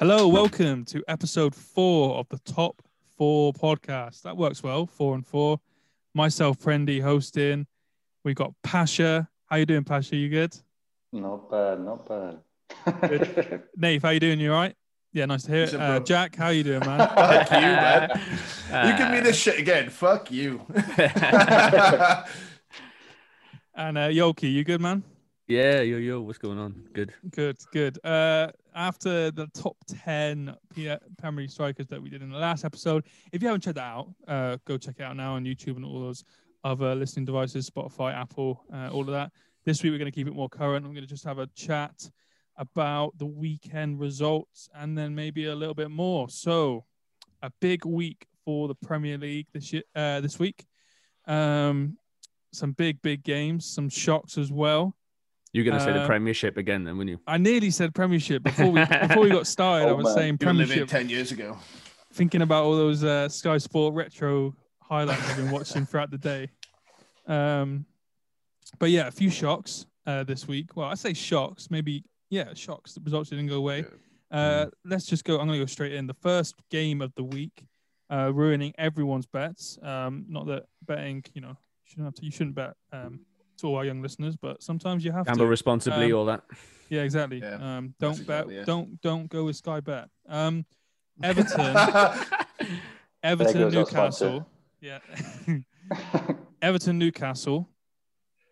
Hello, welcome to episode four of the Top Four podcast. That works well, four and four. Myself, Prendy, hosting. We got Pasha. How you doing, Pasha? You good? Not bad, not bad. Nate, how you doing? You all right? Yeah, nice to hear it. Uh. Jack, how you doing, man? Fuck you, man. you give me Uh, this shit again. Fuck you. and uh, Yoki, you good, man? yeah, yo, yo, what's going on? Good. Good, good. Uh, after the top 10 P- Premier League strikers that we did in the last episode, if you haven't checked that out, uh, go check it out now on YouTube and all those other listening devices, Spotify, Apple, uh, all of that. This week, we're going to keep it more current. I'm going to just have a chat about the weekend results and then maybe a little bit more. So, a big week for the Premier League this year, uh, this week. Um, some big, big games, some shocks as well. You're gonna say the Uh, Premiership again, then, wouldn't you? I nearly said Premiership before we before we got started. I Oh, was man. saying You were living Premiership, ten years ago. thinking about all those uh, Sky Sport retro highlights I've been watching throughout the day. Um, but yeah, a few shocks uh, this week. Well, I say shocks, maybe yeah, shocks. The results didn't go away. Uh, let's just go. I'm going to go straight in. The first game of the week, uh, ruining everyone's bets. Um, not that betting, you know, you shouldn't have to. You shouldn't bet. Um, to all our young listeners, but sometimes you have Gamble to. Gamble responsibly, Um, all that. Yeah, exactly. Yeah, um, don't bet. exactly it. Don't don't go with Sky Bet. Um, Everton, Everton, goes. Newcastle. Yeah, Everton, Newcastle.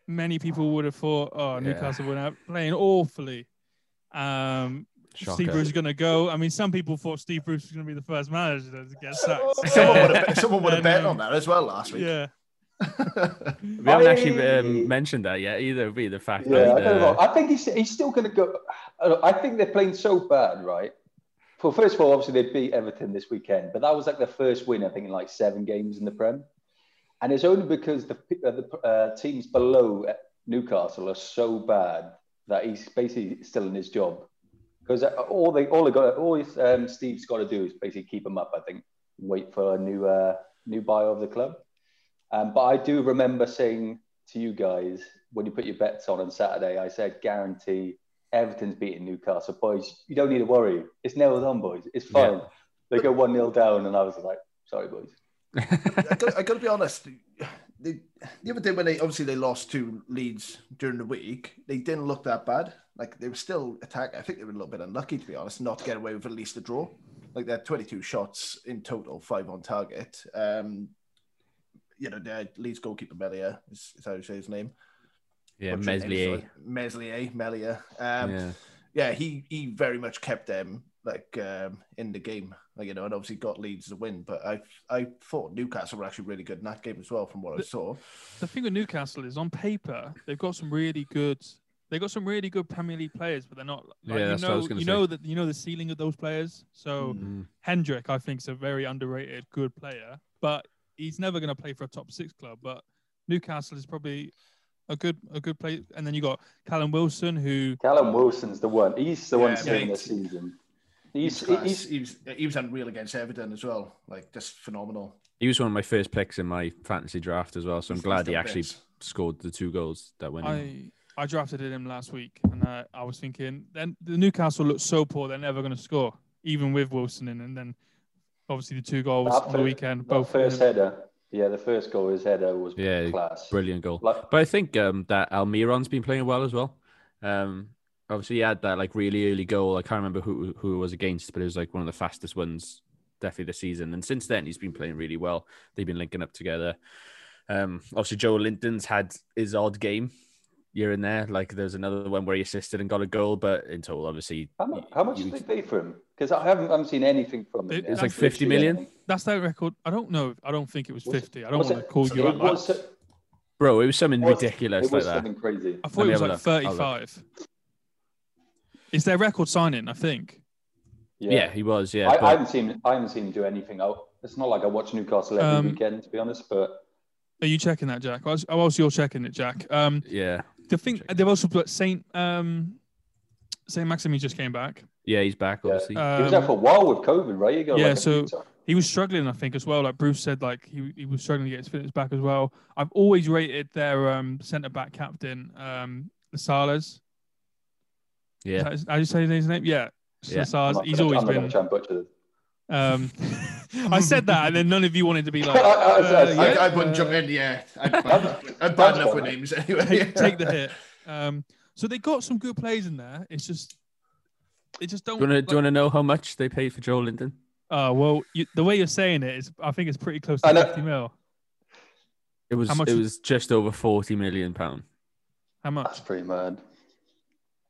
Many people would have thought, oh, Yeah. Newcastle were out playing awfully. Um, Steve Bruce is going to go. I mean, some people thought Steve Bruce was going to be the first manager to get sacked. someone would have, someone would have bet on that as well last week. Yeah, We haven't actually um, mentioned that yet either. Be the fact yeah, I that don't know. uh, I think he's, he's still going to go. I think they're playing so bad, right? Well, first of all, obviously they beat Everton this weekend, but that was like their first win, I think, in like seven games in the Prem. And it's only because the, uh, the uh, teams below Newcastle are so bad that he's basically still in his job. Because all they, all they got, all he's, um, Steve's got to do is basically keep him up. I think, wait for a new, uh, new buyer of the club. Um, but I do remember saying to you guys when you put your bets on on Saturday, I said guarantee Everton's beating Newcastle. Boys, you don't need to worry. It's nailed on, boys. It's fine. They go 1 0 down, and I was like, sorry, boys. I got, I got to be honest. They, the other day when they obviously they lost two leads during the week, they didn't look that bad. Like they were still attack. I think they were a little bit unlucky to be honest, not to get away with at least a draw. Like they had 22 shots in total, five on target. Um, you know, the Leeds goalkeeper Melia is, is how you say his name. yeah? Meslier. Meslier, Melia. Um, yeah. yeah, he he very much kept them like um, in the game, you know, and obviously got Leeds to win. But I I thought Newcastle were actually really good in that game as well, from what I saw. the thing with Newcastle is on paper they've got some really good. They got some really good Premier League players, but they're not. Like, Yeah, you that's what I know, was gonna you say. know that you know the ceiling of those players. So Mm. Hendrick, I think, is a very underrated, good player, but he's never going to play for a top six club. But Newcastle is probably a good a good play. And then you got Callum Wilson, who Callum Wilson's the one. He's the one Yeah, saving mate. the season. He's, He's, he's, he was he was unreal against Everton as well, like just phenomenal. He was one of my first picks in my fantasy draft as well, so I'm He's- glad he actually bits. scored the two goals that went in. I I drafted him last week, and uh, I was thinking then the Newcastle looks so poor they're never going to score, even with Wilson in, and then obviously the two goals that on the weekend, both first header. Yeah, the first goal, his header was Yeah, class. Brilliant goal. Like, But I think um, that Almiron's been playing well as well. Um, obviously he had that like really early goal. I can't remember who who it was against, but it was like one of the fastest ones definitely this season. And since then, he's been playing really well. They've been linking up together. Um, obviously, Joelinton's had his odd game here and there. Like there's another one where he assisted and got a goal, but in total, obviously, how much, how much did they pay for him? Because I haven't, I haven't seen anything from him. It, it's like fifty million. Anything. That's their record. I don't know. I don't think it was, was fifty. It, I don't want to call you out. Bro, it was something ridiculous it was like something that. crazy. I thought Let it was like 35. It's their record signing, I think. Yeah. he was. Yeah, I, but- I haven't seen I haven't seen him do anything. I, it's not like I watch Newcastle every Um, weekend, to be honest. But Are you checking that, Jack? Oh, also, you're checking it, Jack. Um, yeah, the thing they've also put Saint um, Saint-Maximin just came back. yeah, he's back. Yeah. Obviously, he was out Um, for a while with COVID, right? You got yeah, like so- he was struggling, I think, as well. Like Bruce said, like he, he was struggling to get his fitness back as well. I've always rated their um, centre back captain, um, Salas. Yeah. Is that- How do you say his name? Yeah. Yeah. Salas. He's gonna- always I'm been. try and butcher this. Um, I said that, and then none of you wanted to be like, I- I- I- uh, I- yeah, I, I wouldn't uh, jump in yet. I'm bad, I'm bad enough with names anyway. take, take the hit. Um, so they got some good plays in there. It's just they just don't. Do you want to like- do you want to know how much they paid for Joelinton? Oh well, you, the way you're saying it is, I think it's pretty close to know. 50 mil. It was it was- was just over forty million pound. How much? That's pretty mad.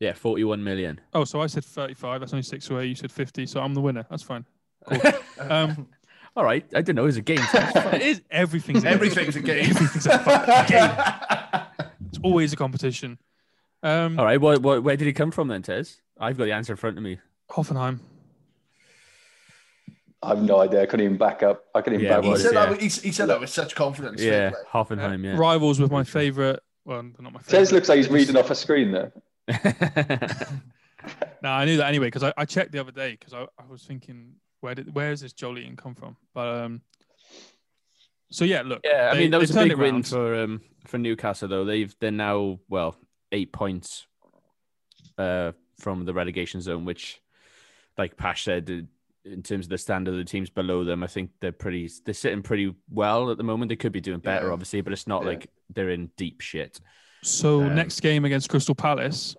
Yeah, forty-one million. Oh, so I said 35. That's only six away. You said 50. So I'm the winner. That's fine. Cool. Um, All right, I didn't know it was a game. it is everything's Everything's a game. Everything's a fucking game. It's always a competition. Um, All right, what, what, where did he come from then, Tez? I've got the answer in front of me. Hoffenheim. I have no idea. I couldn't even back up. I couldn't even Yeah, back up. was, said yeah. that, with- he, he said that with such confidence. Yeah. Hoffenheim. Yeah. Rivals with my favorite. Well, not my favorite. Tez looks like he's reading off a screen there. No, I knew that anyway because I, I checked the other day because I, I was thinking where did where does this Jolien come from? But um, so yeah, look. yeah, I they- mean that was a big win for um for Newcastle though. They've they're now well eight points uh from the relegation zone, which, like Pash said, uh, in terms of the standard of the teams below them, I think they're pretty they're sitting pretty well at the moment. They could be doing better, Yeah. obviously, but it's not Yeah. like they're in deep shit. So Um, next game against Crystal Palace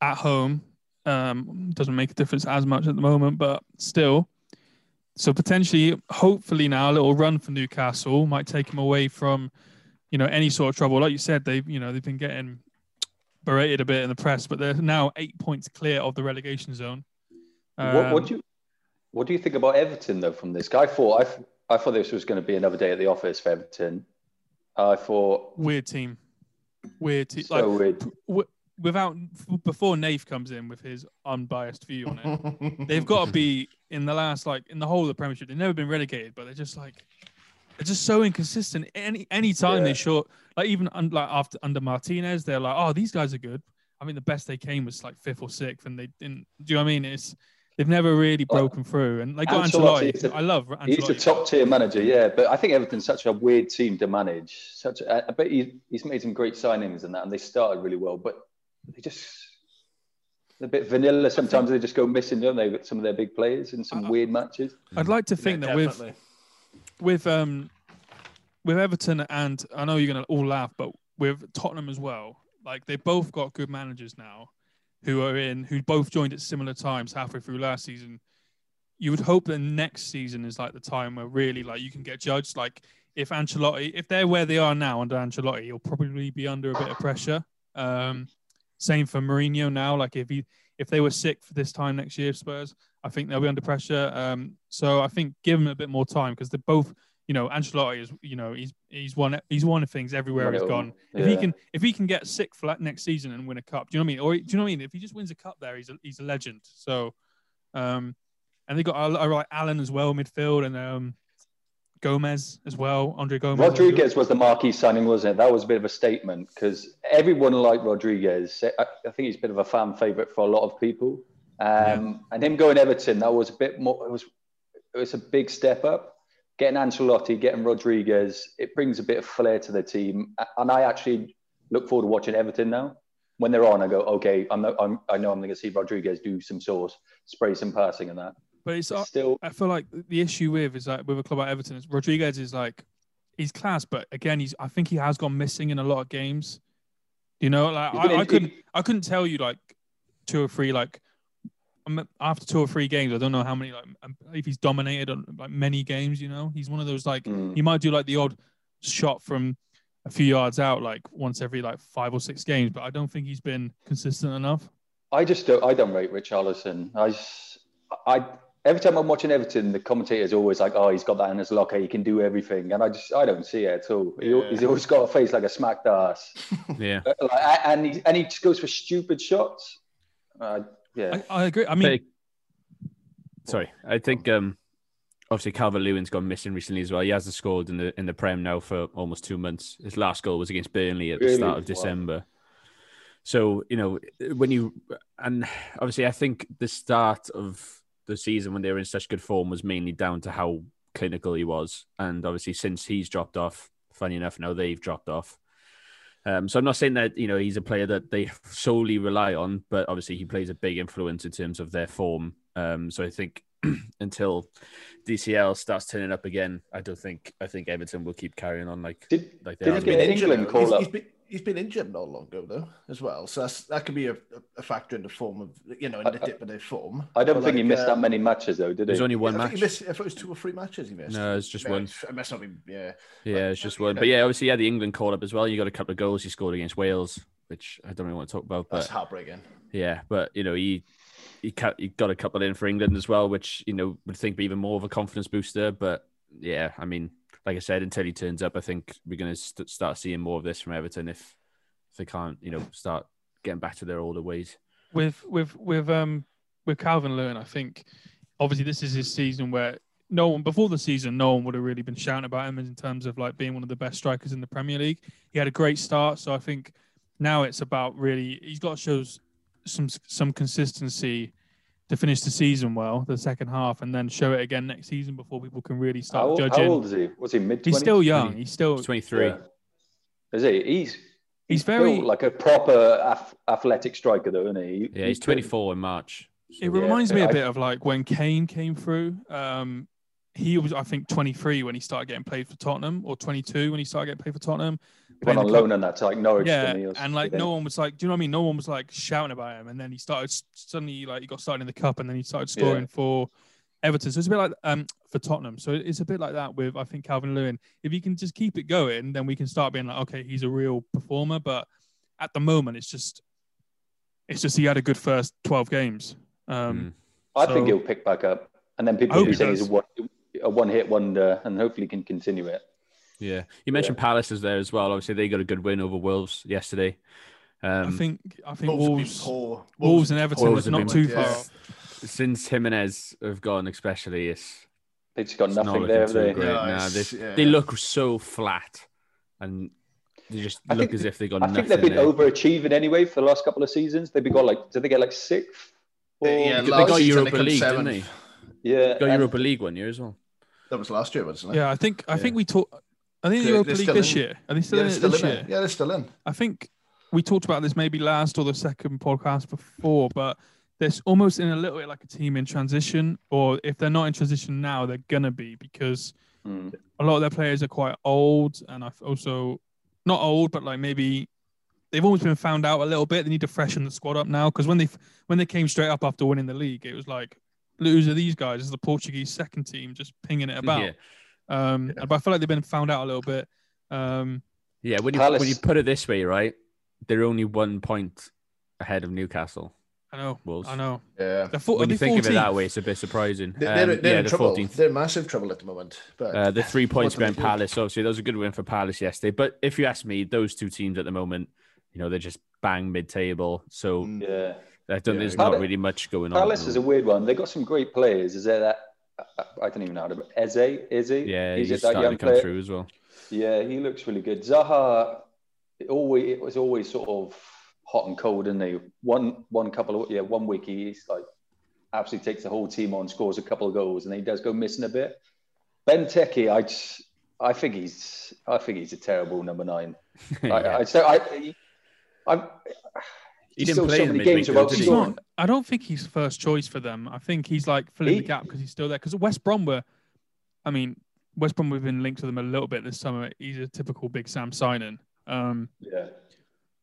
at home um, doesn't make a difference as much at the moment, but still. So potentially, hopefully now a little run for Newcastle might take them away from, you know, any sort of trouble. Like you said, they've you know they've been getting berated a bit in the press, but they're now eight points clear of the relegation zone. what, Um, what do you what do you think about Everton though? From this, I thought I, I thought this was going to be another day at the office for Everton. I thought weird team, weird team. Like weird. w- without before Nath comes in with his unbiased view on it. they've got to be in the last like in the whole of the Premiership. They've never been relegated, but they're just like they're just so inconsistent. Any any time Yeah. they short like even un, like after under Martinez, they're like, oh, these guys are good. I mean, the best they came was like fifth or sixth, and they didn't. Do you know what I mean? It's they've never really Well, broken through, and they got Ancelotti Ancelotti. is a- I love He's a top tier manager, yeah. But I think Everton's such a weird team to manage. Such, a, I bet he, he's made some great signings and that, and they started really well. But they just they're a bit vanilla. Sometimes they just go missing, don't they? With some of their big players in some Uh, weird matches. I'd like to think Yeah, that with with um with Everton and I know you're gonna all laugh, but with Tottenham as well, like they both got good managers now who are in who both joined at similar times halfway through last season. You would hope that next season is like the time where really like you can get judged. Like if Ancelotti, if they're where they are now under Ancelotti, he'll probably be under a bit of pressure. Um, same for Mourinho now. Like if he if they were sick for this time next year, Spurs, I think they'll be under pressure. Um, so I think give them a bit more time because they're both, you know, Ancelotti is, you know, he's he's won he's won things everywhere he's gone. If he can if he can get sick for like next season and win a cup, do you know what I mean? Or do you know what I mean? If he just wins a cup there, he's a he's a legend. So, um, and they got I, like Allen as well midfield and um, Gomes as well, Andre Gomes. Rodriguez was the marquee signing, wasn't it? That was a bit of a statement because everyone liked Rodriguez. I, I think he's a bit of a fan favorite for a lot of people. Um, And him going Everton, that was a bit more. It was it was a big step up. Getting Ancelotti, getting Rodriguez, it brings a bit of flair to the team. And I actually look forward to watching Everton now. When they're on, I go, okay, I'm, not, I'm I know I'm going to see Rodriguez do some sauce, spray some passing and that. but it's But still, I feel like the issue with is like with a club like Everton is Rodriguez is like he's class, but again he's I think he has gone missing in a lot of games. You know, like I, I couldn't I couldn't tell you like two or three like after two or three games I don't know how many like um, if he's dominated on like many games. You know, he's one of those like mm, he might do like the odd shot from a few yards out like once every like five or six games, but I don't think he's been consistent enough. I just don't. I don't rate Richarlison. I, just, I every time I'm watching Everton, the commentator's always like, "Oh, he's got that in his locker. He can do everything," and I just, I don't see it at all. He, Yeah. he's always got a face like a smacked ass, Yeah. Uh, like, and he and he just goes for stupid shots. Uh, yeah, I, I agree. I mean, But- sorry, I think um, obviously Calvert-Lewin's gone missing recently as well. He hasn't scored in the in the Prem now for almost two months. His last goal was against Burnley at the Really? start of Wow. December. So you know when you and obviously I think the start of the season when they were in such good form was mainly down to how clinical he was, and obviously since he's dropped off, funny enough, now they've dropped off. Um, so I'm not saying that you know he's a player that they solely rely on, but obviously he plays a big influence in terms of their form. Um, so I think until DCL starts turning up again, I don't think I think Everton will keep carrying on like Did, like they did have he been. get Injured, England though. call He's- up? he's been- He's been injured not long ago though, as well. So that's, that could be a, a factor in the form of you know in the dip of their form. I don't But think he like, missed that um, many matches though, did he? There's only one I match. think he missed. If it was two or three matches, he missed. No, it's just Yeah, one. It must not be. Yeah. Yeah, it's just one. know. But yeah, obviously, yeah, the England call up as well. You got a couple of goals he scored against Wales, which I don't really want to talk about. That's heartbreaking. yeah, but you know, he he, ca- he got a couple in for England as well, which you know would think be even more of a confidence booster. But yeah, I mean, like I said, until he turns up, I think we're going to st- start seeing more of this from Everton if if they can't, you know, start getting back to their older ways. with with with um with Calvert-Lewin, I think obviously this is his season where no one before the season, no one would have really been shouting about him in terms of like being one of the best strikers in the Premier League. He had a great start, so I think now it's about really he's got to show some some consistency to finish the season well, the second half, and then show it again next season before people can really start old- how judging. old is he? Was he mid? He's still young. He's still 23. Yeah. Is he? He's he's very built like a proper ath- athletic striker, though, isn't he? Yeah, he's 24 in March. So- It reminds me I- a bit of like when Kane came through. Um, he was, I think, 23 when he started getting played for Tottenham, or 22 when he started getting played for Tottenham. He went on loan and that to like Norwich. Yeah, didn't he, or and like no one was like, do you know what I mean? No one was like shouting about him, and then he started suddenly like he got started in the cup, and then he started scoring for Everton. So it's a bit like um for Tottenham. So it's a bit like that with I think Calvert-Lewin. If he can just keep it going, then we can start being like, okay, he's a real performer. But at the moment, it's just it's just he had a good first 12 games. Um, I think he'll pick back up, and then people will be he saying he's a one, a one-hit wonder, and hopefully can continue it. Yeah, you mentioned Palace is there as well. Obviously, they got a good win over Wolves yesterday. Um, I think I think Wolves, Wolves. Wolves, and Everton Wolves was not too yeah. far. off. since Jimenez have gone, especially, it's They just got It's not nothing looking there, have they? great. No, Nah, they, yeah. they look so flat, and they just I look think- as if they got I nothing. think they've been there. overachieving anyway for the last couple of seasons. They've been got like, did they get like sixth? Or- Yeah, They got Europa come League, didn't they? yeah. Got Europa League one year as well. That was last year, wasn't it? Yeah, I think I think we talked. I think the They're- Europa League this in. year. Are they still yeah, in still this in year? it. Yeah, they're still in. I think we talked about this maybe last or the second podcast before, but they're almost in a little bit like a team in transition, or if they're not in transition now, they're gonna be because Mm. a lot of their players are quite old, and I've also not old, but like maybe they've always been found out a little bit. They need to freshen the squad up now because when they when they came straight up after winning the league, it was like, who's are these guys? Is the Portuguese second team just pinging it about? Yeah, Um, Yeah. but I feel like they've been found out a little bit. Um, yeah. When you Palace- when you put it this way, right? They're only one point ahead of Newcastle. I know, Wolves. I know. Yeah. They're four, when you they think of it that way, it's a bit surprising. They're, they're, Um, they're yeah, in the trouble. 14th. They're massive trouble at the moment. But Uh, the three points Ultimately, behind Palace. Obviously, that was a good win for Palace yesterday. But if you ask me, those two teams at the moment, you know, they're just bang mid-table. So Mm. Yeah. I don't, Yeah, there's Palace- not really much going on. Palace is a weird one. They've got some great players. Is there that? I- I don't even know how to. Eze, is he? yeah, Is he's it that starting young to come player? through as well. Yeah, he looks really good. Zaha, it always it was always sort of hot and cold, isn't he? One one couple of yeah, one week he's like absolutely takes the whole team on, scores a couple of goals, and he does go missing a bit. Benteke, I just, I think he's I think he's a terrible number nine. I, Yeah. I so I, I, He didn't still play so in many games though, did He's not. I don't think he's first choice for them. I think he's like filling He- the gap because he's still there. Because West Brom were, I mean, West Brom we've been linked to them a little bit this summer. He's a typical Big Sam signing. Um, Yeah,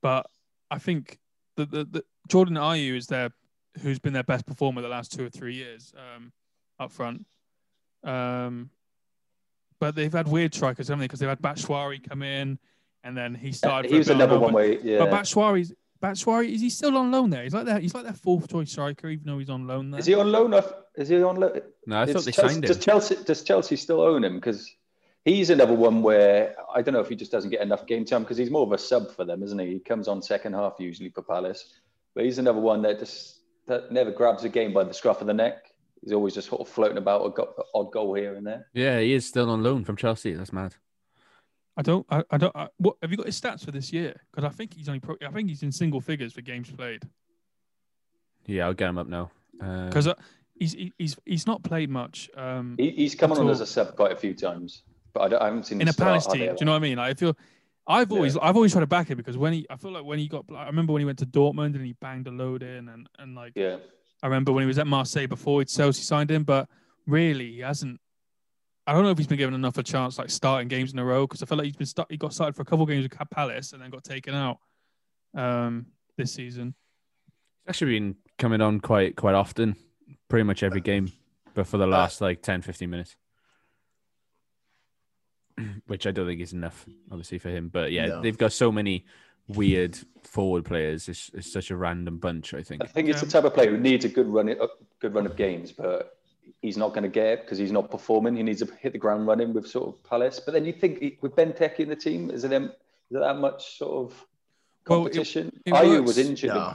but I think the, the, the Jordan Ayew is their who's been their best performer the last two or three years um, up front. Um, but they've had weird strikers, haven't they? Because they've had Batshuayi come in, and then he started. for he a was bit on another one way. yeah. But Batshuayi's Batshuayi is he still on loan there? He's like that. He's like their fourth choice striker, even though he's on loan there. is he on loan? Off, is he on loan? No, I thought they Chelsea, signed him. Does Chelsea does Chelsea still own him? Because he's another one where I don't know if he just doesn't get enough game time because he's more of a sub for them, isn't he? He comes on second half usually for Palace, but he's another one that just that never grabs a game by the scruff of the neck. He's always just sort of floating about a go- odd goal here and there. Yeah, he is still on loan from Chelsea. That's mad. I don't. I, I don't. I, what have you got his stats for this year? Because I think he's only. Pro, I think he's in single figures for games played. Yeah, I'll get him up now. Uh, Because he's he's he's not played much. Um, He, he's come on all. as a sub quite a few times, but I, don't, I haven't seen in him a Palace start team. Do you know what I mean? Like, I feel, I've always, Yeah. I've always tried to back it because when he, I feel like when he got, I remember when he went to Dortmund and he banged a load in, and and like. Yeah. I remember when he was at Marseille before he'd Chelsea signed him, but really he hasn't. I don't know if he's been given enough a chance, like starting games in a row, because I feel like he's been start, he got started for a couple of games with Palace and then got taken out um, this season. He's actually been coming on quite quite often, pretty much every game, but for the last like 10, 15 minutes. Which I don't think is enough, obviously, for him. But yeah, No. they've got so many weird forward players. It's, it's such a random bunch, I think. I think it's the type of player who needs a good run, a good run of games, but he's not going to get it because he's not performing. He needs to hit the ground running with sort of Palace. But then you think he- with Benteke in the team, is it, them- is it that much sort of Well, it- competition? it Ayew works. was injured. No.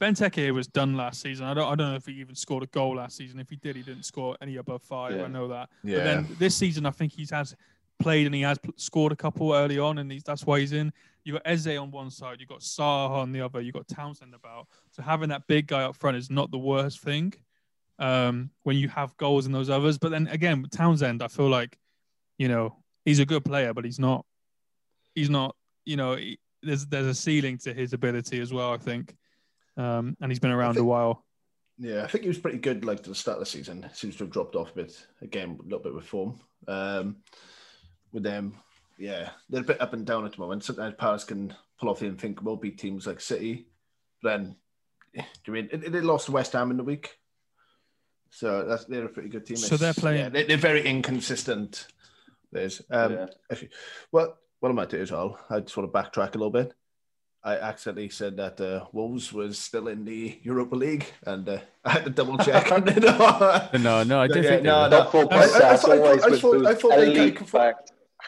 Benteke was done last season. I don't, I don't know if he even scored a goal last season. If he did, he didn't score any above five. Yeah. I know that. Yeah. But then this season, I think he's has played and he has scored a couple early on, and he's, that's why he's in. You got Eze on one side, you got Zaha on the other, you got Townsend about. So having that big guy up front is not the worst thing um, when you have goals in those others. But then again, Townsend, I feel like you know he's a good player, but he's not. He's not. You know, he, there's there's a ceiling to his ability as well. I think, um, and he's been around a while. Yeah, I think he was pretty good like to the start of the season. Seems to have dropped off a bit again, a little bit with form. Um, with them, yeah, they're a bit up and down at the moment. Sometimes Paris can pull off the unthinkable, beat teams like City. Then, do you mean they they lost West Ham in the week? So that's they're a pretty good team. So they're playing- Yeah, they, they're very inconsistent. There's um, Yeah. if you, well, what am I might do as well. I just want to backtrack a little bit. I accidentally said that uh, Wolves was still in the Europa League, and uh, I had to double check. and No, no, I Yeah, did yeah, think they no, were. no. That four I- I- I thought- I thought- I thought- those I thought they elite.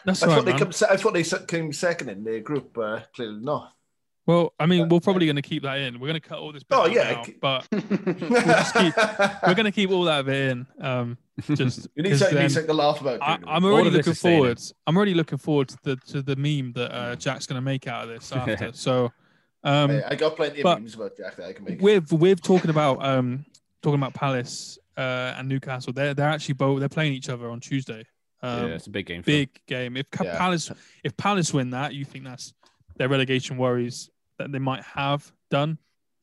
That's I thought they man. come. se- I thought they se- came second in their group. Uh, clearly not. Well, I mean, we're probably going to keep that in. We're going to cut all this. bit Oh, out yeah, now, c- but just keep- we're going to keep all that bit in. Um, just You need 'cause something, you then need something to laugh about. I, I'm already All of this looking is staying in. forward. I'm already looking forward to the to the meme that uh, Jack's going to make out of this after. so, um, Hey, I got plenty of but memes about Jack that I can make. with with talking about um talking about Palace uh, and Newcastle, they're they're actually both they're playing each other on Tuesday. Um, yeah, it's a big game. For them. big game. If Ca- Yeah. Palace if Palace win that, you think that's their relegation worries that they might have done.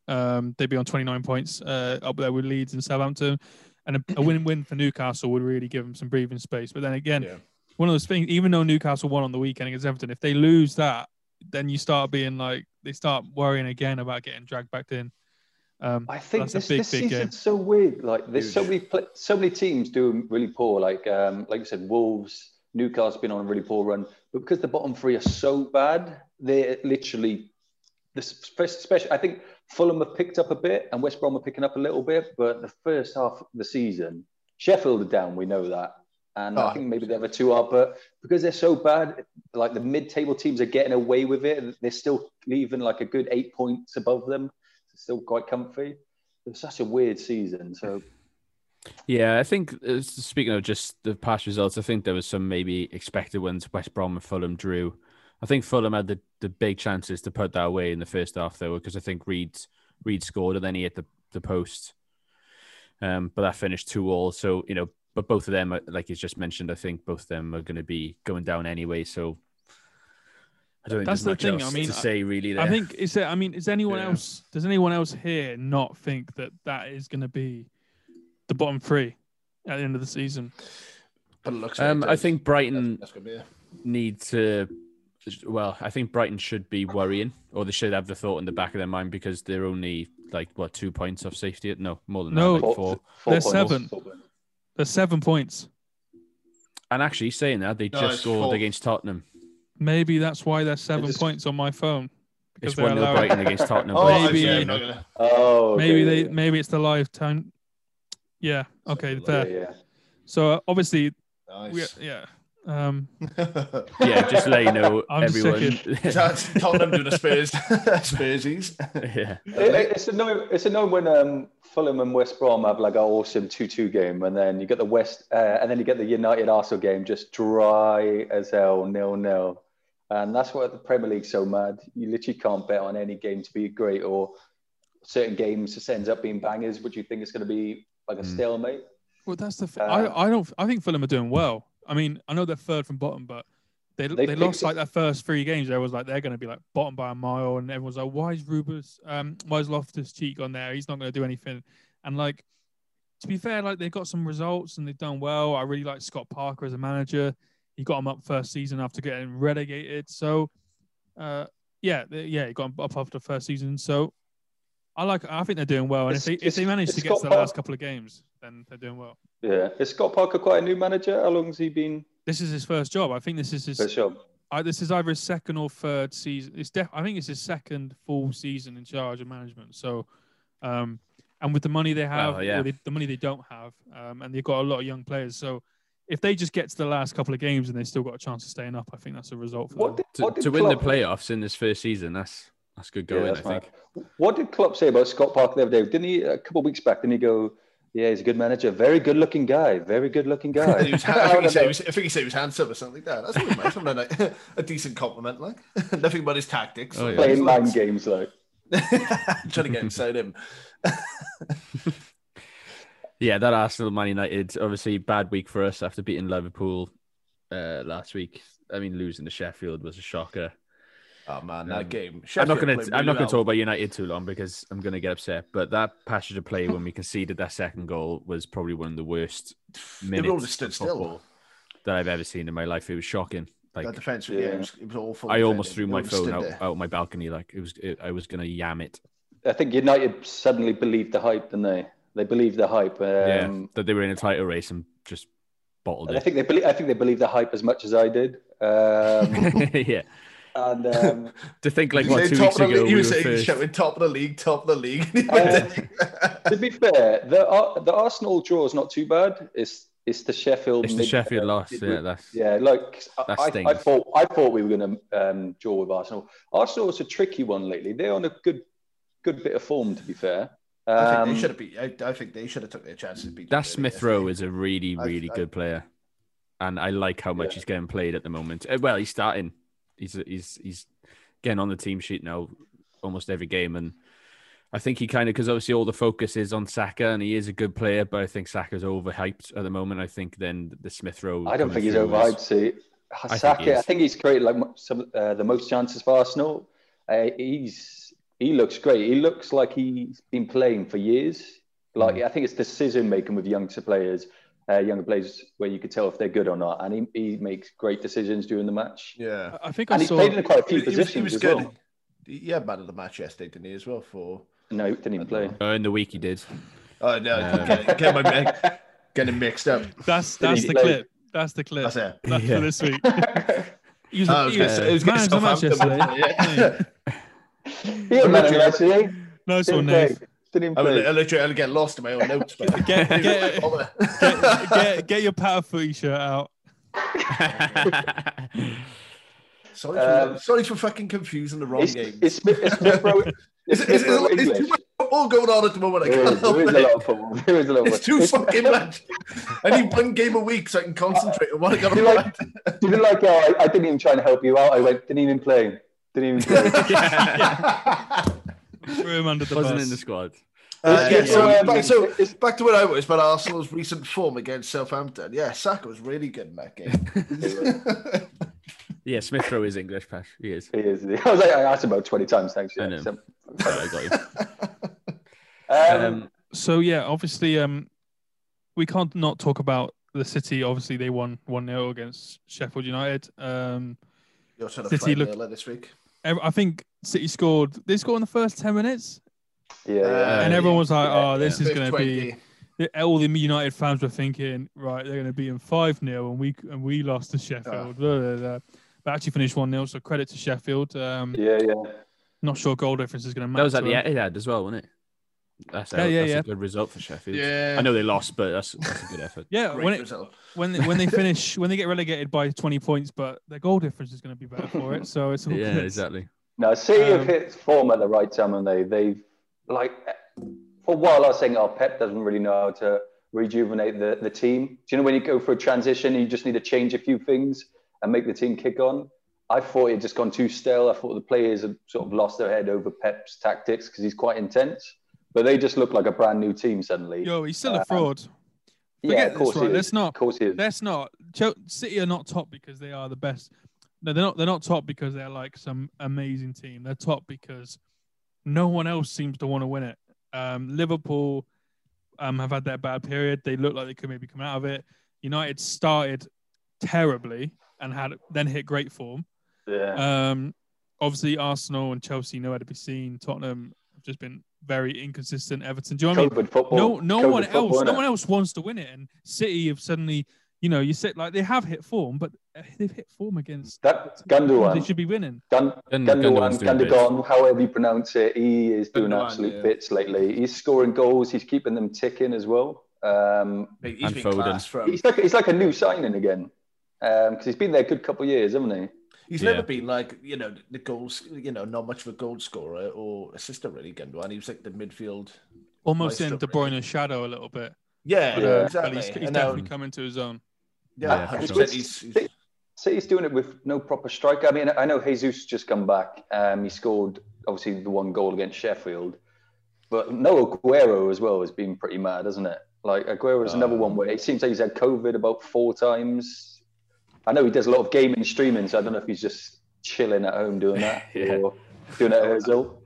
Um, they'd be on 29 points uh, up there with Leeds and Southampton, and a, a win-win for Newcastle would really give them some breathing space. But then again, Yeah. one of those things. Even though Newcastle won on the weekend against Everton, if they lose that, then you start being like they start worrying again about getting dragged back in. Um, I think That's a this, big, this big season's game. so weird. Like there's so many pla so many teams doing really poor. Like um, like you said, Wolves, Newcastle's been on a really poor run, but because the bottom three are so bad, they're literally this especially. I think Fulham have picked up a bit, and West Brom are picking up a little bit. But the first half of the season, Sheffield are down. We know that. And Oh, I think maybe the other two are, but because they're so bad, like the mid-table teams are getting away with it. They're still leaving like a good eight points above them. It's still quite comfy. It's such a weird season. So Yeah, I think uh, speaking of just the past results, I think there was some maybe expected ones. West Brom and Fulham drew. I think Fulham had the, the big chances to put that away in the first half though, because I think Reed Reed scored and then he hit the, the post. Um, but that finished two all. So you know, but both of them, uh, like you just mentioned, I think both of them are going to be going down anyway. So I don't That's there's the much thing, I mean, to say really. There. I think is there. I mean, is anyone Yeah. else? Does anyone else here not think that that is going to be the bottom three at the end of the season? But it looks Um, it I think Brighton That's, that's gonna be it. need to well i think brighton should be worrying or they should have the thought in the back of their mind because they're only like what two points off safety at no more than No. that like four They're points. seven. Four points. There's seven points. and actually saying that they No, just scored four. against tottenham Maybe that's why there's seven just- points on my phone. Because it's they're one 0 allowed- brighton against tottenham Oh, Maybe- yeah, gonna- Oh, okay, Maybe yeah, they. yeah. Maybe it's the live time. Yeah. Okay. Something Fair. Yeah, yeah. So uh, obviously, we, yeah. Um, yeah just to let you know I'm just everyone That's Tottenham doing a Spurs, Spursies. yeah It- it- it's annoying. It's annoying when um, Fulham and West Brom have like an awesome two-two game, and then you get the West, uh, and then you get the United Arsenal game just dry as hell, nil-nil. And that's what the Premier League's so mad. You literally can't bet on any game to be great, or certain games just ends up being bangers, which you think is going to be like a Mm. stalemate. Well, that's the. F- Uh, I I don't. I think Fulham are doing well. I mean, I know they're third from bottom, but they They they, lost picked- like their first three games. There was like they're going to be like bottom by a mile, and everyone's like, why is Rubus, um, why is Loftus Cheek on there? He's not going to do anything. And like, to be fair, like they've got some results and they've done well. I really like Scott Parker as a manager. He got him up first season after getting relegated. So, uh, yeah, yeah, he got him up after first season. So. I like. I think they're doing well, and if It's- they if they manage it's to get to Scott the last couple of games, then they're doing well. Yeah. Is Scott Parker quite a new manager? How long has he been This is his first job. I think this is his. first job? I, this is either his second or third season. It's def- I think it's his second full season in charge of management. So, um, and with the money they have, Well, yeah. or the, the money they don't have, um, and they've got a lot of young players. So, if they just get to the last couple of games and they still got a chance of staying up, I think that's a result for What them. did, To, what did to win the playoffs in this first season, that's that's good Yeah, going. I that's think. mad. What did Klopp say about Scott Parker the other day? Didn't he a couple of weeks back? Didn't he go? Yeah, he's a good manager. Very good looking guy. Very good looking guy. He was, I, think he said he was, I think he said he was handsome or something like that. That's always nice. Something like a decent compliment, like nothing about his tactics. Oh, yeah. Playing nine games like. Trying to get inside him. Yeah, that Arsenal Man United, obviously bad week for us after beating Liverpool uh, last week. I mean, losing to Sheffield was a shocker. Oh man, Um, that game. I'm not gonna played I'm not gonna well. talk about United too long because I'm gonna get upset. But that passage of play when we conceded that second goal was probably one of the worst minutes all stood of still. football that I've ever seen in my life. It was shocking. Like that defense, yeah, Yeah. it, was, it was awful. I almost threw my They all just phone out, there. out my balcony. Like it was, it, I was gonna yam it. I think United suddenly believed the hype, didn't they? They believed the hype. Um, yeah, that they were in a title race and just bottled and I it. think they believe. I think they believed the hype as much as I did. Um, yeah, and um, to think like He what two top weeks ago league- he we was were saying first. shouting top of the league, top of the league. to be fair, the Ar- the Arsenal draw is not too bad. It's it's the Sheffield. It's the Sheffield uh, loss. mid- Yeah, that's Yeah, like I- That I, I thought, I thought we were going to um, draw with Arsenal. Arsenal was a tricky one lately. They're on a good, good bit of form, to be fair. I think Um, they should have beat. I, I think they should have took their chances. Beat that Smith Rowe is a really, really I've- good player, and I like how much Yeah. he's getting played at the moment. Uh, Well, he's starting. He's he's he's getting on the team sheet now almost every game, and I think he kind of because obviously all the focus is on Saka, and he is a good player, but I think Saka's overhyped at the moment. I think then the Smith Rowe. I don't think he's through is- overhyped. See, think Saka, he I think he's created like some uh, the most chances for Arsenal. Uh, he's he looks great. He looks like he's been playing for years. Like Mm. I think it's decision making with younger players, uh, younger players, where you could tell if they're good or not, and he, he makes great decisions during the match. Yeah, I I think I And he saw. played in quite a few he, he was, he positions was as good. well. He had man of the match yesterday, didn't he? As well for. No, he didn't even play. Oh, in the week he did. Oh no, Um, get, get my getting mixed up. That's that's the play? clip. That's the clip. That's it. That's Yeah. for this week. He was, Oh, I was he was, say- I was man of the match yesterday. yeah. He had man of the match. Nice one, play. Nate. Didn't even I play. mean, I literally I'll get lost in my own notes. But Get- get- get, Get, get, get your powder footy shirt out. sorry, for, Um, sorry for fucking confusing the wrong It's, game. it's, Smith- it's Smith Rowe. Is, It's is, is, Smith Rowe is, too much football going on at the moment. I There can't is, there help is a it. lot of football. There is a lot of It's too fucking much. I need one game a week so I can concentrate on what I got to You like- You didn't like, oh, I, I didn't even try and help you out. I went, didn't even play. Didn't even play. Threw him under the Wasn't bus. in the squad. Uh, yeah, so, um, back, so back to where I was, but Arsenal's recent form against Southampton. Yeah, Saka was really good in that game. Yeah, Smith Rowe is English, Pash. He is. He is. I was like, I asked him about 20 times, thanks. I know. So- I got you. um, Um, So yeah, obviously, um, we can't not talk about the City. Obviously, they won one 0 against Sheffield United. Um, You're trying to City find look- this week. I think City scored. They scored in the first ten minutes, yeah, yeah. Uh, and everyone was like, yeah, "Oh, this First is going to be." All the United fans were thinking, "Right, they're going to be in five 0 and we and we lost to Sheffield." Blah, blah, blah. But actually finished one 0 so credit to Sheffield. Um, yeah, yeah. Not sure goal difference is going to matter. that was at the the 'em. Etihad as well, wasn't it? That's, Yeah, a, yeah, that's yeah. a good result for Sheffield. Yeah. I know they lost, but that's that's a good effort. Yeah, Great when it, when they, when they finish when they get relegated by 20 points, but their goal difference is going to be better for it. So it's all Yeah, good. exactly. No, City Um, have hit form at the right time, and they they've like for a while I was saying, oh, Pep doesn't really know how to rejuvenate the, the team. Do you know when you go for a transition, you just need to change a few things and make the team kick on? I thought it had just gone too stale. I thought the players had sort of lost their head over Pep's tactics because he's quite intense. but they just look like a brand new team suddenly. Yo, he's still a Um, fraud. yeah, Forget of course this, right? he is. Let's not. Of course he is. Let's not. City are not top because they are the best. No, they're not. They're not top because they're like some amazing team. They're top because no one else seems to want to win it. Um, Liverpool um, have had their bad period. They look like they could maybe come out of it. United started terribly and had then hit great form. Yeah. Um, obviously, Arsenal and Chelsea nowhere to be seen. Tottenham have just been very inconsistent. Everton, do you know what I mean? Football. no no COVID one football, else no innit? one else wants to win it and city have suddenly you know you sit like they have hit form but uh, they've hit form against That teams they should be winning Gun, Gun- Gundogan, Gundogan's doing bits. Gundogan, however you pronounce it, he is doing Gundogan, absolute yeah. bits lately. He's scoring goals. He's keeping them ticking as well. Um, He's And been Foden. class from. he's like he's like a new signing again because he's been there a good couple of years, haven't he? He's Yeah. never been like you know the goals, you know, not much of a goal scorer or assister really. Gundogan, he was like the midfield. almost in Maestro, De Bruyne's shadow a little bit Yeah, but, Yeah. uh, but exactly. he's, he's And now- definitely coming to his own yeah, Yeah, 100%. He's, he's, City's doing it with no proper striker. I mean, I know Jesus just come back. Um, he scored obviously the one goal against Sheffield, but no Aguero as well has been pretty mad, hasn't it? Like Aguero is another one where it seems like he's had COVID about four times. I know he does a lot of gaming streaming, so I don't know if he's just chilling at home doing that Yeah. or doing it at Ozil.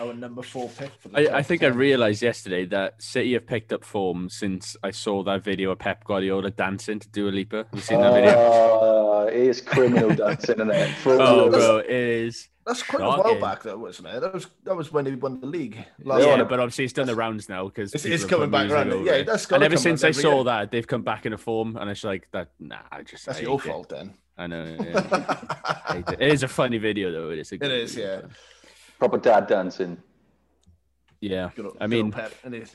Our number four pick. For the I, I top think I realized yesterday that City have picked up form since I saw that video of Pep Guardiola dancing to Dua Lipa. Have you seen that video? Uh, it is criminal dancing, isn't it? For Oh, real. bro, it is. That's quite a Shocking. while back, though, wasn't it? That was that was when he won the league. Yeah, yeah, on but obviously it's done the rounds now because It's- it's coming back around. Yeah, that's And gotta ever since I saw year. that, they've come back in a form, and it's like that. Nah, I just That's I your hate it. fault then. I know. yeah. I it. It is a funny video though. It is. A good is, video, yeah. but- proper dad dancing. Yeah. Good I mean, old and it-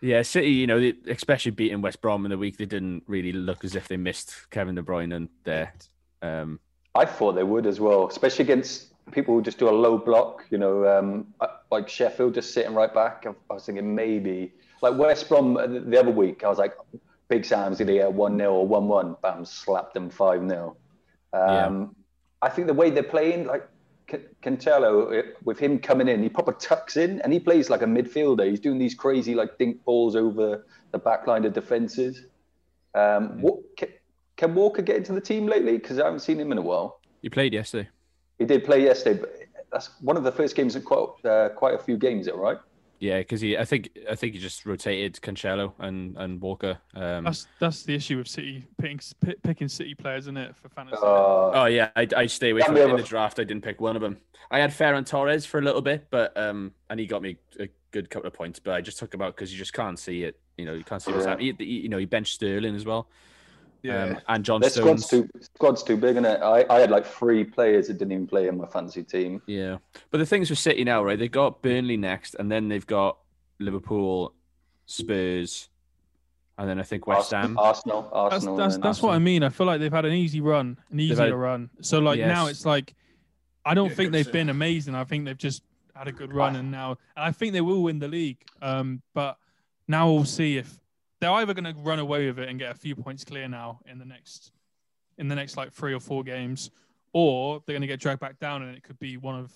Yeah, City, you know, especially beating West Brom in the week, they didn't really look as if they missed Kevin De Bruyne and there. Um, I thought they would as well, especially against people who just do a low block. You know, um, like Sheffield just sitting right back. I, I was thinking maybe like West Brom uh, the other week. I was like, Big Sam's gonna get one 0 or one one. Bam, slapped them five 0 um, I think the way they're playing, like Can- Cancelo, uh, with him coming in, he proper tucks in and he plays like a midfielder. He's doing these crazy like dink balls over the back line of defenses. Um, what, can, can Walker get into the team lately? Because I haven't seen him in a while. He played yesterday. He did play yesterday, but that's one of the first games in quite uh, quite a few games, right? Yeah, because he, I think, I think he just rotated Cancelo and and Walker. Um, that's that's the issue with city picking pick- picking city players isn't it for fantasy Uh, oh yeah, I I stay away from it. in the draft. I didn't pick one of them. I had Ferran Torres for a little bit, but um, and he got me a good couple of points. But I just took him out because you just can't see it. You know, you can't see what's Yeah. happening. He- he- You know, he benched Sterling as well. Yeah. Um, and John their squad's too squad's too big, isn't it? I, I had like three players that didn't even play in my fantasy team. Yeah, but the things with City now, right? They've got Burnley next, and then they've got Liverpool, Spurs, and then I think West Ham. Arsenal, Arsenal, that's Arsenal. that's, and that's what I mean. I feel like they've had an easy run, an easier had- run. So like now it's like I don't Yeah, think they've to- been amazing. I think they've just had a good run, and now and I think they will win the league. Um, but now we'll see if they're either going to run away with it and get a few points clear now in the next in the next like three or four games, or they're going to get dragged back down, and it could be one of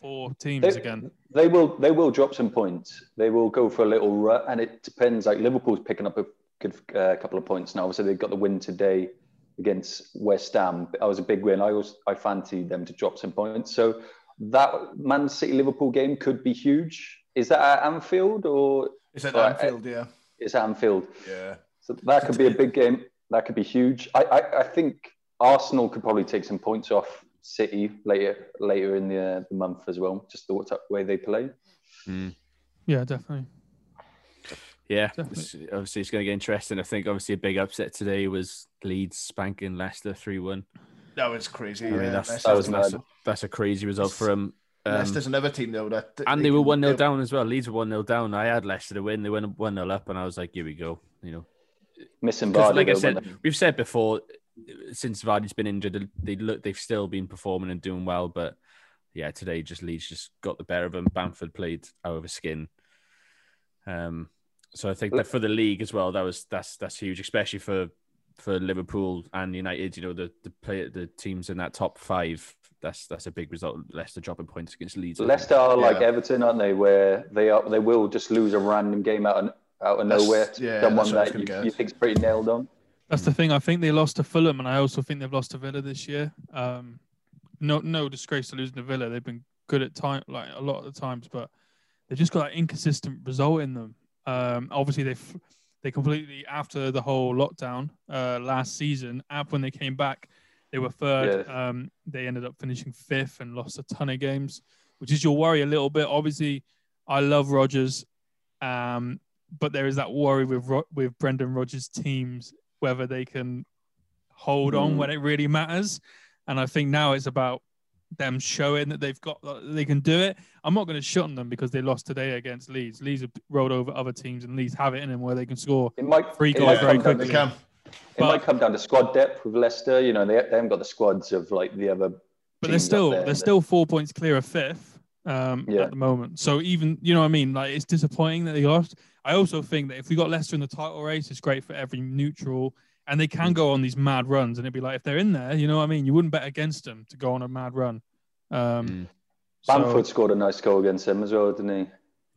four teams They, again. they will they will drop some points. They will go for a little rut, and it depends. Like Liverpool's picking up a good uh, couple of points now. Obviously, they've got the win today against West Ham. That was a big win. I was I fancied them to drop some points. So that Man City Liverpool game could be huge. Is that at Anfield or Is that Right. Anfield? Yeah. Is Anfield? Yeah. So that could be a big game. That could be huge. I, I, I think Arsenal could probably take some points off City later later in the, the month as well. Just the way they play. Mm. Yeah, definitely. Yeah, Definitely. it's- obviously it's going to get interesting. I think obviously a big upset today was Leeds spanking Leicester three one. That was crazy. I mean, yeah. that's That was that's, a, that's a crazy result for them. Um, Leicester's another team though that and they were one 0 down as well. Leeds were one 0 down. I had Leicester to win. They went one 0 up, and I was like, "Here we go." You know, Missing because Vardy. like I said, we've said before, since Vardy's been injured, they look they've still been performing and doing well. But yeah, today just Leeds just got the better of them. Bamford played out of his skin. Um, so I think that for the league as well, that was that's that's huge, especially for for Liverpool and United. You know, the the play the teams in that top five that's that's a big result. Leicester dropping points against Leeds. Leicester are like Yeah. Everton, aren't they? Where they are, they will just lose a random game out of, out of That's- nowhere to yeah, someone that's what I was that you, gonna you think's pretty nailed on. That's the thing. I think they lost to Fulham, and I also think they've lost to Villa this year. Um, no, no disgrace to losing to Villa. They've been good at time, like a lot of the times, but they've just got that inconsistent result in them. Um, obviously, they they completely after the whole lockdown uh, last season. After when they came back, they were third. Um, they ended up finishing fifth and lost a ton of games, which is your worry a little bit. Obviously, I love Rodgers, um, but there is that worry with with Brendan Rodgers' teams whether they can hold on Mm. when it really matters. And I think now it's about them showing that they've got they can do it. I'm not going to shut on them because they lost today against Leeds. Leeds have rolled over other teams, and Leeds have it in them where they can score. It might, Three goals might very come They quickly. can. It But- might come down to squad depth with Leicester. You know, they, they haven't got the squads of like the other. But they're still there. they're still four points clear of fifth um, Yeah. at the moment. So even you know what I mean, like it's disappointing that they lost. I also think that if we got Leicester in the title race, it's great for every neutral, and they Mm. can go on these mad runs. And it'd be like if they're in there, you know what I mean. You wouldn't bet against them to go on a mad run. Um, Mm. so- Bamford scored a nice goal against them as well, didn't he?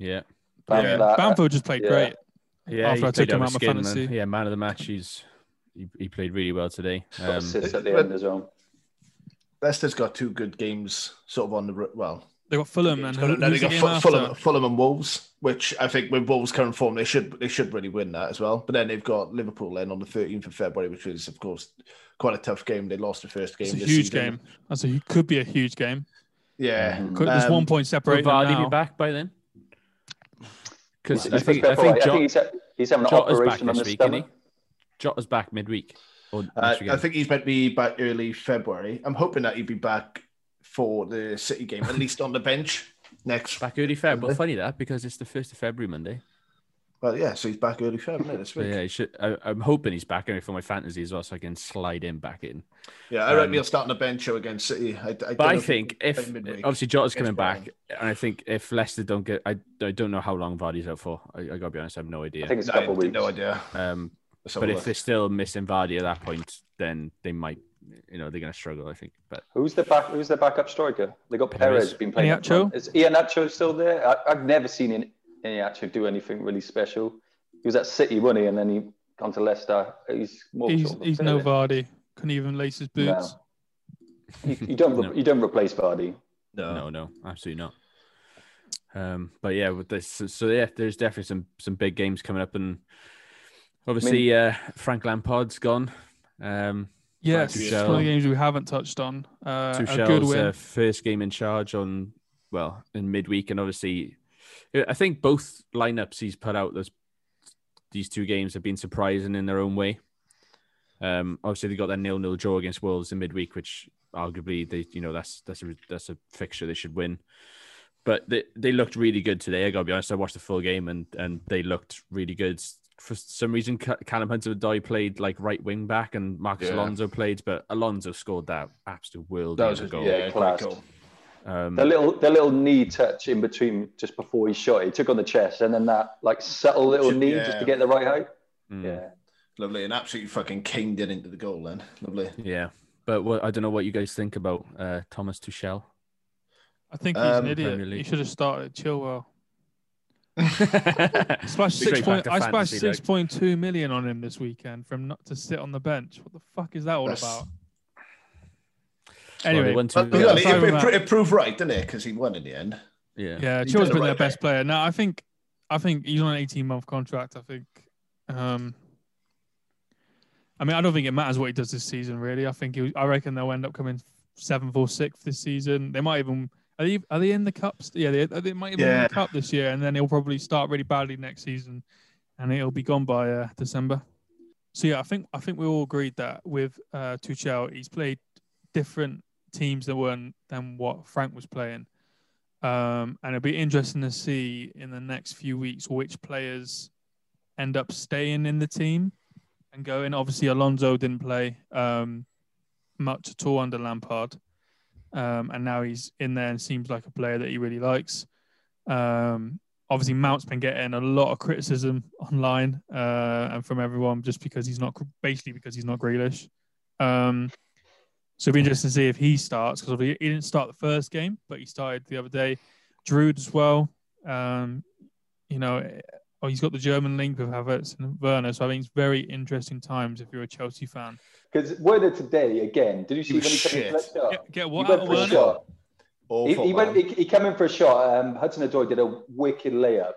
Yeah, Bam- Yeah. that- Bamford just played yeah. great. yeah. After I took him out out of my skin, man. fantasy. Yeah, man of the match. He's he, he played really well today. got Um, assists at the end as well. Leicester's got two good games sort of on the r- well. They got Fulham and got- no, they got game Fulham, Fulham and Wolves, which I think with Wolves' current form, they should they should really win that as well. But then they've got Liverpool then on the 13th of February, which is of course quite a tough game. They lost the first game. It's a this huge season. game. That's a could be a huge game. Yeah, Mhm. Could, there's Um, one point will separating them Vardy now. be back by then? Because He's I supposed think I think all right. I think he's, he's having an Jota's back operation on this the week, stomach. Jota's back midweek. Or Uh, I think he's meant to be back early February. I'm hoping that he'd be back for the City game, at least on the bench next. back early Feb. Well, funny that because it's the first of February Monday. Well, yeah, so he's back early February this week. yeah, he should, I, I'm hoping he's back anyway for my fantasy as well, so I can slide him back in. Yeah, I reckon Um, he'll start on the bench show against City. I, I But I think can if obviously Jota's against coming back, and I think if Leicester don't get, I, I don't know how long Vardy's out for. I, I gotta be honest, I have no idea. I think it's a No, couple of weeks. no idea. Um, Let's but if look. they're still missing Vardy at that point, then they might, you know, they're gonna struggle. I think. But Who's the back? Who's the backup striker? They got Perez. Perez been playing. up Iheanacho? front. Is Iheanacho still there? I, I've never seen Ian- Iheanacho do anything really special. He was at City, wasn't he? And then he gone to Leicester. He's more. He's, sort of he's no. Vardy. Couldn't even lace his boots. You, you don't. No. You don't replace Vardy. no, no, no, absolutely not. Um, but yeah, with this, so, so yeah, there's definitely some some big games coming up, and obviously uh, Frank Lampard's gone. Um, Yes, Tuchel. it's one of the games we haven't touched on. Uh, a good Tuchel's win. uh, first game in charge on well in midweek, and obviously, I think both lineups he's put out those these two games have been surprising in their own way. Um, obviously they got their nil nil draw against Wolves in midweek, which arguably they you know that's that's a that's a fixture they should win. But they they looked really good today. I gotta be honest. I watched the full game and and they looked really good. For some reason, Ca- Callum Hudson-Odoi played like right wing back, and Marcos Yeah. Alonso played, but Alonso scored that absolute world that was a a goal. yeah, Yeah, class. goal. Um, The little, the little knee touch in between just before he shot. He took on the chest, and then that like subtle little Should- knee yeah. just to get the right height. mm, Yeah. Lovely, and absolutely fucking kinged it into the goal. Then lovely. yeah. But what, I don't know what you guys think about uh, Thomas Tuchel. I think he's Um, an idiot. Premier He should have started Chilwell. Splashed Splashed six point, I splashed six point two million on him this weekend from not to sit on the bench. What the fuck is that all That's- about? Anyway, one, two, But, Yeah, well, it, it, it proved right, didn't it? Because he won in the end. yeah. yeah, He Chilwell's did the been their best player. Now I think, I think he's on an eighteen month contract. I think. Um, I mean, I don't think it matters what he does this season. Really, I think he, I reckon they'll end up coming seventh or sixth this season. They might even are they are they in the cups? Yeah, they, they might even win Yeah. the cup this year, and then he'll probably start really badly next season, and it'll be gone by uh, December. So yeah, I think I think we all agreed that with uh, Tuchel, he's played different teams than one than what Frank was playing, um, and it'll be interesting to see in the next few weeks which players end up staying in the team and going. Obviously, Alonso didn't play um, much at all under Lampard, um, and now he's in there and seems like a player that he really likes. Um, obviously, Mount's been getting a lot of criticism online uh, and from everyone just because he's not basically because he's not Grealish. Um, So it'll be interesting to see if he starts because he didn't start the first game, but he started the other day. Giroud as well. Um, you know, oh, he's got the German link with Havertz and Werner. So I think it's very interesting times if you're a Chelsea fan. Because Werner today again, did you see when he came in for that shot? Get, get He went out of for a shot. He, Awful, he went. He, he came in for a shot. Um, Hudson Odoi did a wicked layup.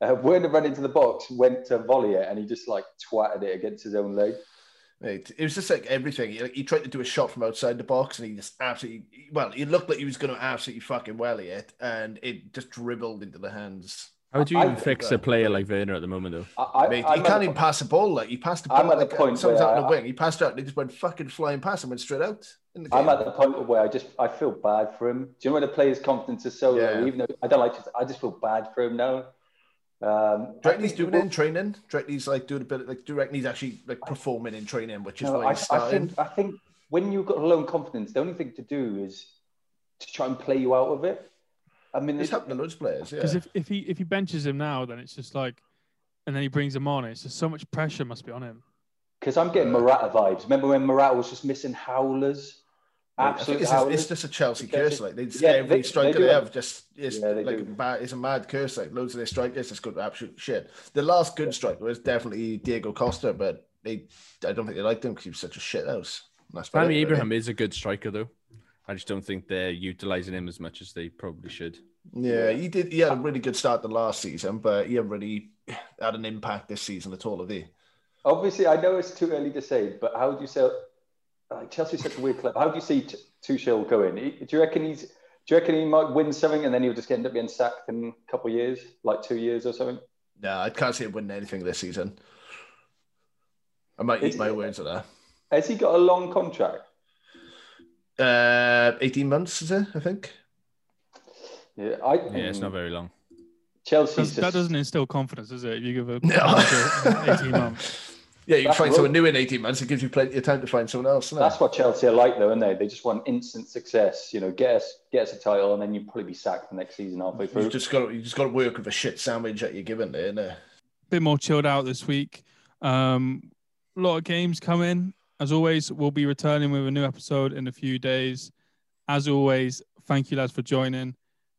Uh, Werner ran into the box, went to volley it, and he just like twatted it against his own leg. Mate, it was just like everything. He, like, he tried to do a shot from outside the box, and he just absolutely well. He looked like he was going to absolutely fucking welly it, and it just dribbled into the hands. How do you I even fix that- a player like Werner at the moment, though? I, I, Mate, he can't even po- pass the ball. Like he passed the I'm ball. at the point someone's out on the wing. He passed out. and He just went fucking flying past and went straight out. In the game. I'm at the point where I just I feel bad for him. Do you know when a player's confidence is so Yeah. low? Even though I don't like, to, I just feel bad for him now. Um, Do you I reckon he's doing it in training? Do you reckon he's like doing a bit of, like do you reckon he's actually like performing in training, which is No, why I, he's I starting? think I think when you've got low confidence, the only thing to do is to try and play you out of it. I mean, It's it- happened to loads of players, yeah. Because if, if he if he benches him now, then it's just like, and then he brings him on. It's just so much pressure must be on him. Because I'm getting Morata vibes. Remember when Morata was just missing howlers? Mate, I think Absolute it's, just, it's just a Chelsea Chelsea- curse. Like they just Yeah, every they- striker they they, have just it's Yeah, they like do. a bad, it's a mad curse. Like loads of their strikers just go to absolute shit. The last good striker was definitely Diego Costa, but they I don't think they liked him because he was such a shit house. And That's Tammy it, really. Abraham is a good striker, though. I just don't think they're utilizing him as much as they probably should. Yeah, he did. He had a really good start the last season, but he hasn't really had an impact this season at all, have he? Obviously, I know it's too early to say, but how do you say? Like Chelsea's such a weird club. How do you see T- Tuchel going? He- Do you reckon he's? Do you reckon he might win something and then he'll just end up being sacked in a couple of years, like two years or something? No, I can't see him winning anything this season. I might Is eat my he- words on that. Has he got a long contract? Uh, 18 months, is it? I think. Yeah, I. Yeah, it's not very long. Chelsea. That's- just, that doesn't instill confidence, does it? If you give a No. 18 months. Yeah, you can That's find right. someone new in 18 months. It gives you plenty of time to find someone else. doesn't it? That's what Chelsea are like, though, aren't they? They just want instant success. You know, get us get us a title, and then you probably be sacked the next season halfway through. You through. just got to, you just got to work with a shit sandwich that you're given there. innit? bit more chilled out this week. Um, a lot of games coming. As always, we'll be returning with a new episode in a few days. As always, thank you, lads, for joining.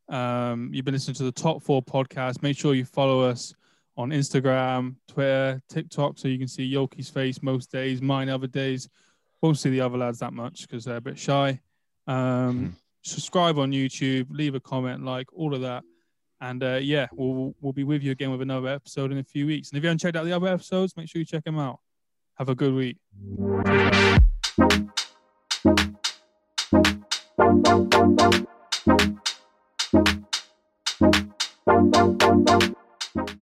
Um, you've been listening to the Top Four podcast. Make sure you follow us on Instagram, Twitter, TikTok, so you can see Yoki's face most days. Mine other days. Won't see the other lads that much because they're a bit shy. Um, subscribe on YouTube, leave a comment, like all of that. And uh, yeah, we'll we'll be with you again with another episode in a few weeks. And if you haven't checked out the other episodes, make sure you check them out. Have a good week.